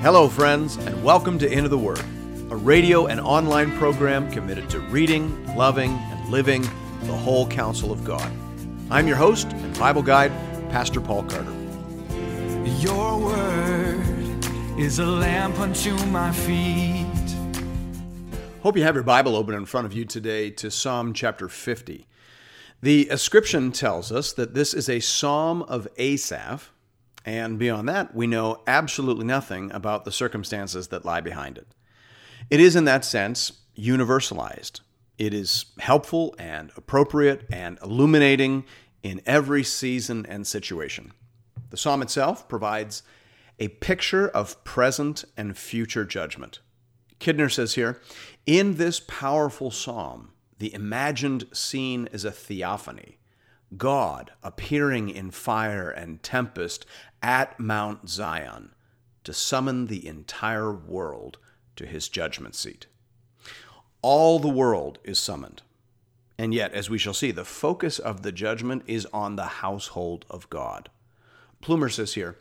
Hello, friends, and welcome to Into the Word, a radio and online program committed to reading, loving, and living the whole counsel of God. I'm your host and Bible guide, Pastor Paul Carter. Your word is a lamp unto my feet. Hope you have your Bible open in front of you today to Psalm chapter 50. The ascription tells us that this is a psalm of Asaph, and beyond that, we know absolutely nothing about the circumstances that lie behind it. It is, in that sense, universalized. It is helpful and appropriate and illuminating in every season and situation. The psalm itself provides a picture of present and future judgment. Kidner says here In this powerful psalm, the imagined scene is a theophany. God appearing in fire and tempest at Mount Zion to summon the entire world to his judgment seat. All the world is summoned. And yet, as we shall see, the focus of the judgment is on the household of God. Plumer says here,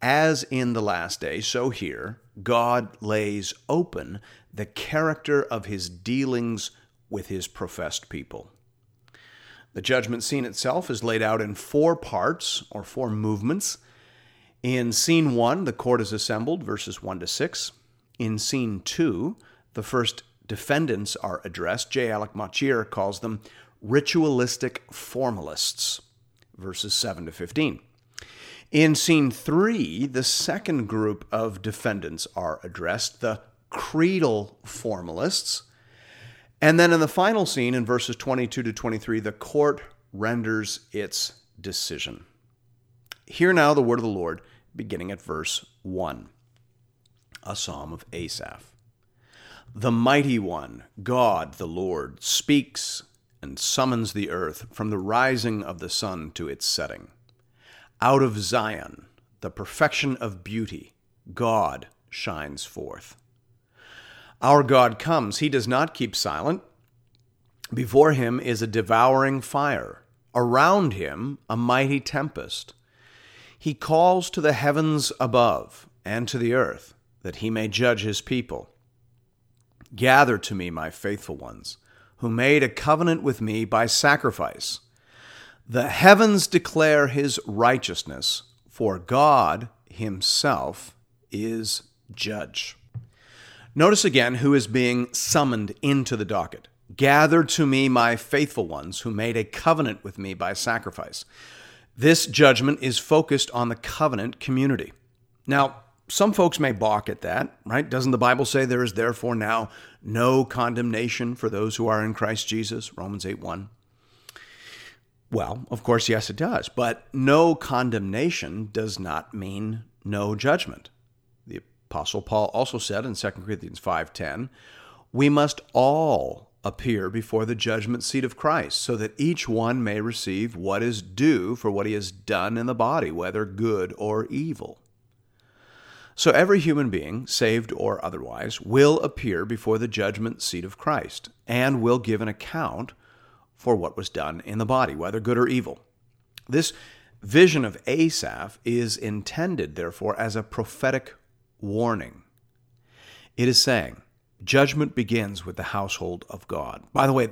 as in the last day, so here, God lays open the character of his dealings with his professed people. The judgment scene itself is laid out in four parts or four movements. In scene one, the court is assembled, verses 1 to 6. In scene two, the first defendants are addressed. J. Alec Motyer calls them ritualistic formalists, verses 7 to 15. In scene three, the second group of defendants are addressed, the creedal formalists. And then in the final scene, in verses 22 to 23, the court renders its decision. Hear now the word of the Lord, beginning at verse 1, a psalm of Asaph. The mighty one, God the Lord, speaks and summons the earth from the rising of the sun to its setting. Out of Zion, the perfection of beauty, God shines forth. Our God comes. He does not keep silent. Before him is a devouring fire, around him a mighty tempest. He calls to the heavens above and to the earth that he may judge his people. Gather to me, my faithful ones, who made a covenant with me by sacrifice. The heavens declare his righteousness, for God himself is judge. Notice again who is being summoned into the docket. Gather to me my faithful ones who made a covenant with me by sacrifice. This judgment is focused on the covenant community. Now, some folks may balk at that, right? Doesn't the Bible say there is therefore now no condemnation for those who are in Christ Jesus? Romans 8 1. Well, of course, yes, it does. But no condemnation does not mean no judgment. Apostle Paul also said in 2 Corinthians 5:10, we must all appear before the judgment seat of Christ, so that each one may receive what is due for what he has done in the body, whether good or evil. So every human being, saved or otherwise, will appear before the judgment seat of Christ and will give an account for what was done in the body, whether good or evil. This vision of Asaph is intended, therefore, as a prophetic warning. It is saying, judgment begins with the household of God. By the way,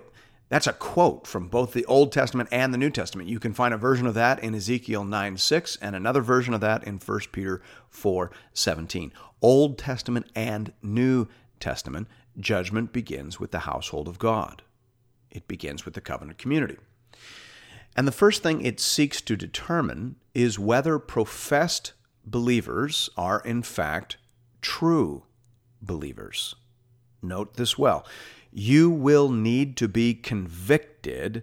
that's a quote from both the Old Testament and the New Testament. You can find a version of that in Ezekiel 9 6 and another version of that in 1 Peter 4 17. Old Testament and New Testament, judgment begins with the household of God. It begins with the covenant community. And the first thing it seeks to determine is whether professed believers are in fact true believers. Note this well you will need to be convicted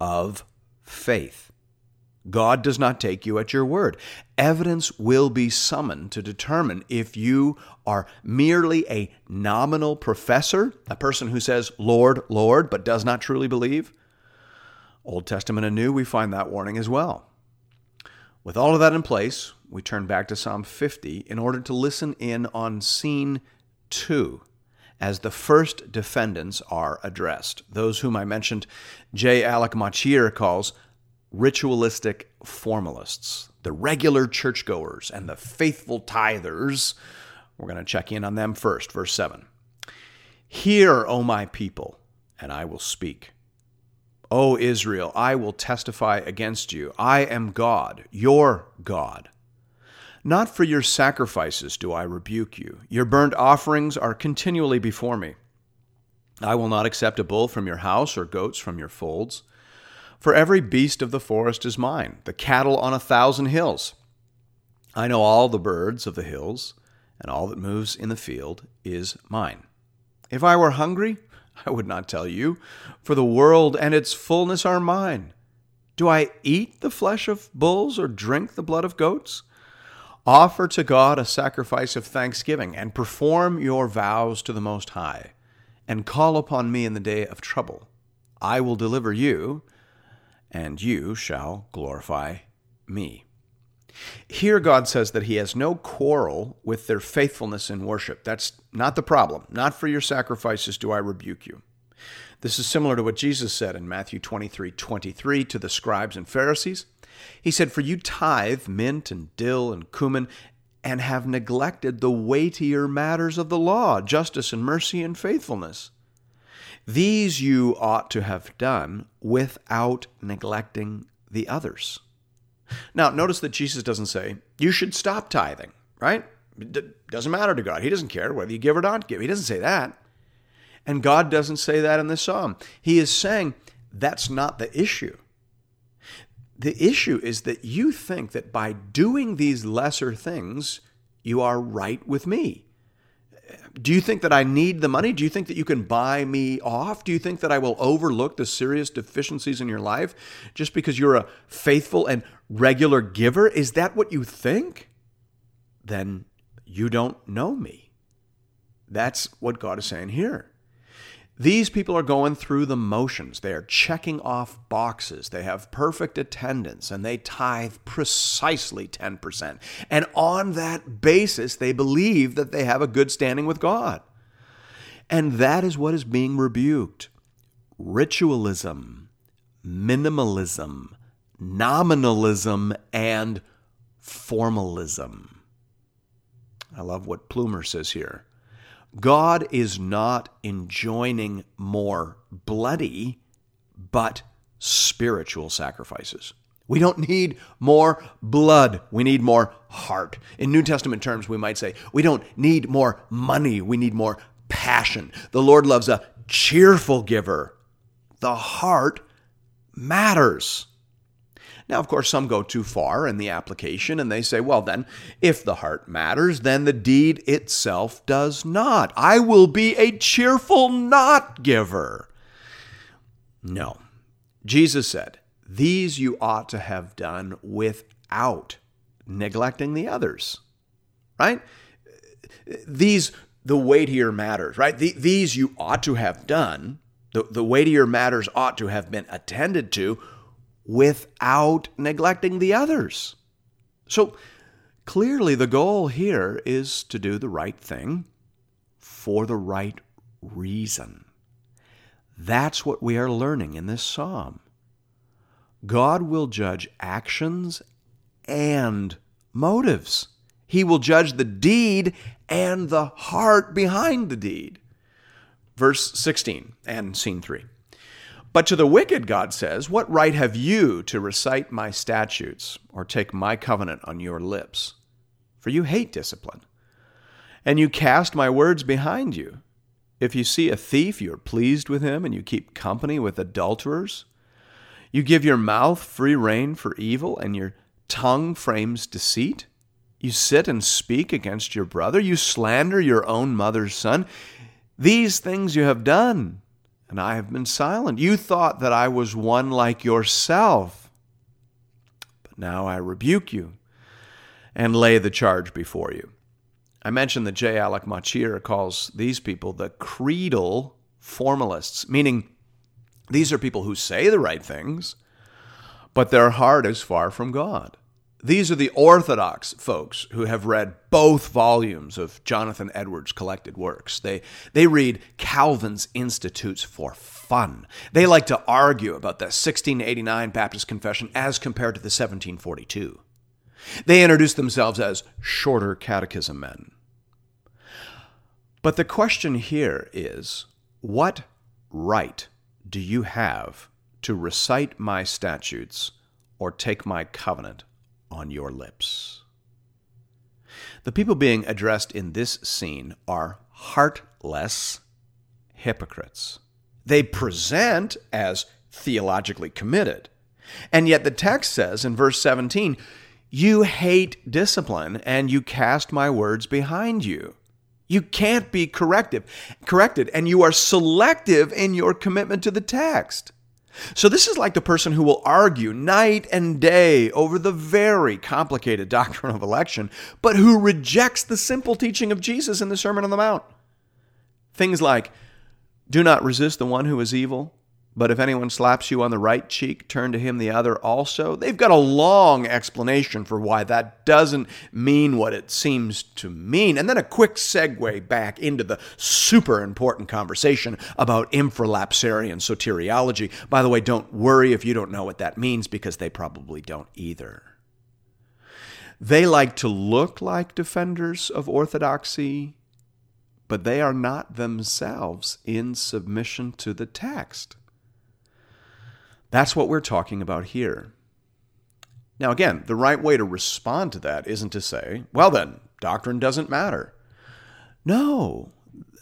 of faith. God does not take you at your word. Evidence will be summoned to determine if you are merely a nominal professor, a person who says, Lord, Lord, but does not truly believe. Old Testament and New, we find that warning as well. With all of that in place, we turn back to Psalm 50 in order to listen in on scene 2 as the first defendants are addressed. Those whom I mentioned, J. Alec Motyer calls ritualistic formalists. The regular churchgoers and the faithful tithers We're going to check in on them first. Verse 7 Hear, O my people, and I will speak. O Israel, I will testify against you. I am God, your God. Not for your sacrifices do I rebuke you. Your burnt offerings are continually before me. I will not accept a bull from your house or goats from your folds. For every beast of the forest is mine, the cattle on a thousand hills. I know all the birds of the hills, and all that moves in the field is mine. If I were hungry, I would not tell you, for the world and its fullness are mine. Do I eat the flesh of bulls or drink the blood of goats? Offer to God a sacrifice of thanksgiving, and perform your vows to the Most High, and call upon me in the day of trouble. I will deliver you, and you shall glorify me. Here, God says that He has no quarrel with their faithfulness in worship. That's not the problem. Not for your sacrifices do I rebuke you. This is similar to what Jesus said in Matthew 23 23 to the scribes and Pharisees. He said, For you tithe mint and dill and cumin, and have neglected the weightier matters of the law, justice and mercy and faithfulness. These you ought to have done without neglecting the others. Now, notice that Jesus doesn't say, you should stop tithing, right? It doesn't matter to God. He doesn't care whether you give or not give. He doesn't say that. And God doesn't say that in this psalm. He is saying that's not the issue. The issue is that you think that by doing these lesser things, you are right with me. Do you think that I need the money? Do you think that you can buy me off? Do you think that I will overlook the serious deficiencies in your life just because you're a faithful and regular giver? Is that what you think? Then you don't know me. That's what God is saying here. These people are going through the motions. They are checking off boxes. They have perfect attendance and they tithe precisely 10%. And on that basis, they believe that they have a good standing with God. And that is what is being rebuked ritualism, minimalism, nominalism, and formalism. I love what Plumer says here. God is not enjoining more bloody, but spiritual sacrifices. We don't need more blood. We need more heart. In New Testament terms, we might say we don't need more money. We need more passion. The Lord loves a cheerful giver. The heart matters. Now, of course, some go too far in the application and they say, well, then, if the heart matters, then the deed itself does not. I will be a cheerful not giver. No. Jesus said, these you ought to have done without neglecting the others, right? These, the weightier matters, right? The, these you ought to have done, the, the weightier matters ought to have been attended to without neglecting the others. So clearly, the goal here is to do the right thing for the right reason. That's what we are learning in this psalm. God will judge actions and motives. He will judge the deed and the heart behind the deed. Verse 16 and scene 3. But to the wicked, God says, What right have you to recite my statutes or take my covenant on your lips? For you hate discipline, and you cast my words behind you. If you see a thief, you are pleased with him, and you keep company with adulterers. You give your mouth free rein for evil, and your tongue frames deceit. You sit and speak against your brother. You slander your own mother's son. These things you have done and I have been silent. You thought that I was one like yourself. But now I rebuke you and lay the charge before you. I mentioned that J. Alec Motyer calls these people the creedal formalists, meaning these are people who say the right things, but their heart is far from God. These are the Orthodox folks who have read both volumes of Jonathan Edwards' collected works. They, they read Calvin's Institutes for fun. They like to argue about the 1689 Baptist Confession as compared to the 1742. They introduce themselves as shorter catechism men. But the question here is what right do you have to recite my statutes or take my covenant on your lips? The people being addressed in this scene are heartless hypocrites. They present as theologically committed. And yet the text says in verse 17, You hate discipline and you cast my words behind you. You can't be corrective, corrected, and you are selective in your commitment to the text. So, this is like the person who will argue night and day over the very complicated doctrine of election, but who rejects the simple teaching of Jesus in the Sermon on the Mount. Things like, do not resist the one who is evil, but if anyone slaps you on the right cheek, turn to him the other also. They've got a long explanation for why that doesn't mean what it seems to mean. And then a quick segue back into the super important conversation about infralapsarian soteriology. By the way, don't worry if you don't know what that means, because they probably don't either. They like to look like defenders of orthodoxy, but they are not themselves in submission to the text. That's what we're talking about here. Now, again, the right way to respond to that isn't to say, well, then, doctrine doesn't matter. No,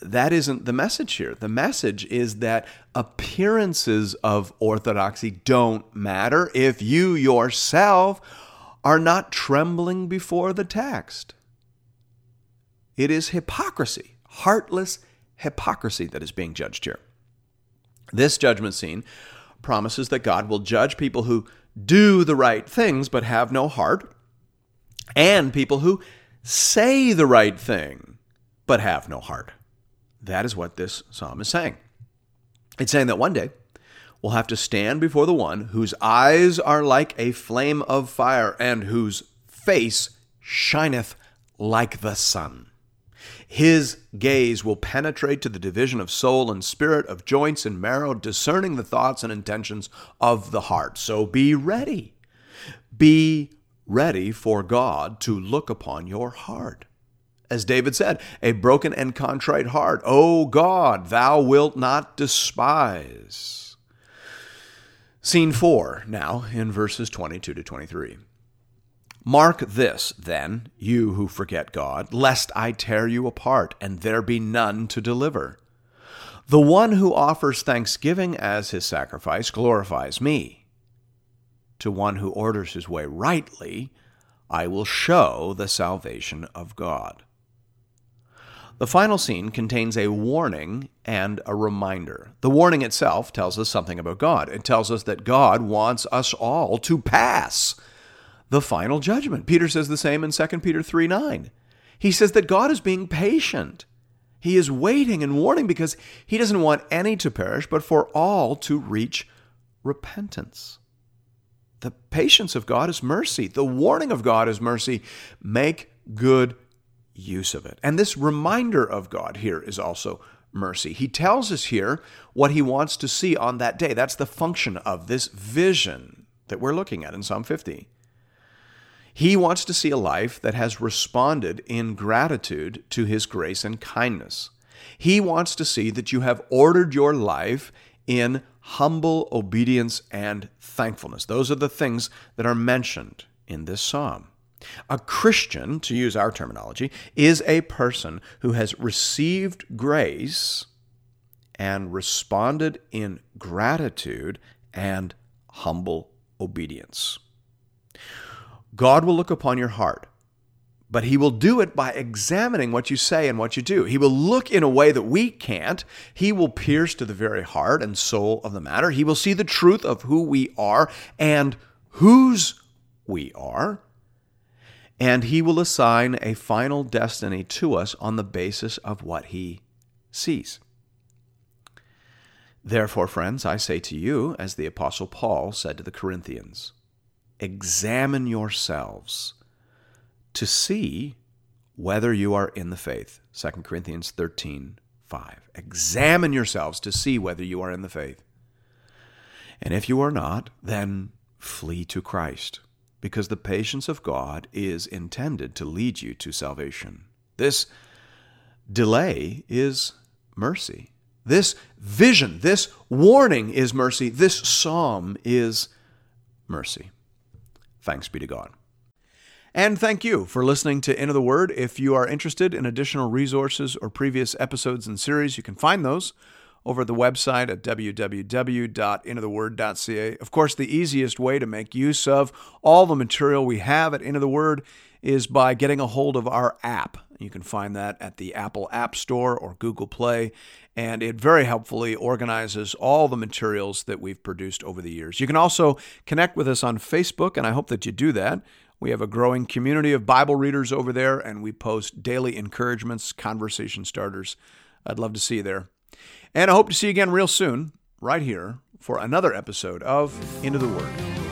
that isn't the message here. The message is that appearances of orthodoxy don't matter if you yourself are not trembling before the text. It is hypocrisy, heartless hypocrisy, that is being judged here. This judgment scene promises that God will judge people who do the right things but have no heart, and people who say the right thing but have no heart. That is what this psalm is saying. It's saying that one day we'll have to stand before the one whose eyes are like a flame of fire and whose face shineth like the sun. His gaze will penetrate to the division of soul and spirit, of joints and marrow, discerning the thoughts and intentions of the heart. So be ready. Be ready for God to look upon your heart. As David said, a broken and contrite heart, O God, thou wilt not despise. Scene 4 now in verses 22 to 23. Mark this, then, you who forget God, lest I tear you apart and there be none to deliver. The one who offers thanksgiving as his sacrifice glorifies me. To one who orders his way rightly, I will show the salvation of God. The final scene contains a warning and a reminder. The warning itself tells us something about God. It tells us that God wants us all to pass the final judgment. Peter says the same in 2 Peter 3 9. He says that God is being patient. He is waiting and warning because he doesn't want any to perish, but for all to reach repentance. The patience of God is mercy. The warning of God is mercy. Make good use of it. And this reminder of God here is also mercy. He tells us here what he wants to see on that day. That's the function of this vision that we're looking at in Psalm 50. He wants to see a life that has responded in gratitude to His grace and kindness. He wants to see that you have ordered your life in humble obedience and thankfulness. Those are the things that are mentioned in this psalm. A Christian, to use our terminology, is a person who has received grace and responded in gratitude and humble obedience. God will look upon your heart, but He will do it by examining what you say and what you do. He will look in a way that we can't. He will pierce to the very heart and soul of the matter. He will see the truth of who we are and whose we are. And He will assign a final destiny to us on the basis of what He sees. Therefore, friends, I say to you, as the Apostle Paul said to the Corinthians, examine yourselves to see whether you are in the faith. 2 Corinthians 13 5. Examine yourselves to see whether you are in the faith. And if you are not, then flee to Christ, because the patience of God is intended to lead you to salvation. This delay is mercy. This vision, this warning is mercy. This psalm is mercy. Thanks be to God. And thank you for listening to Into the Word. If you are interested in additional resources or previous episodes and series, you can find those over the website at www.intotheword.ca. Of course, the easiest way to make use of all the material we have at Into the Word is by getting a hold of our app. You can find that at the Apple App Store or Google Play, and it very helpfully organizes all the materials that we've produced over the years. You can also connect with us on Facebook, and I hope that you do that. We have a growing community of Bible readers over there, and we post daily encouragements, conversation starters. I'd love to see you there. And I hope to see you again real soon, right here, for another episode of Into the Word.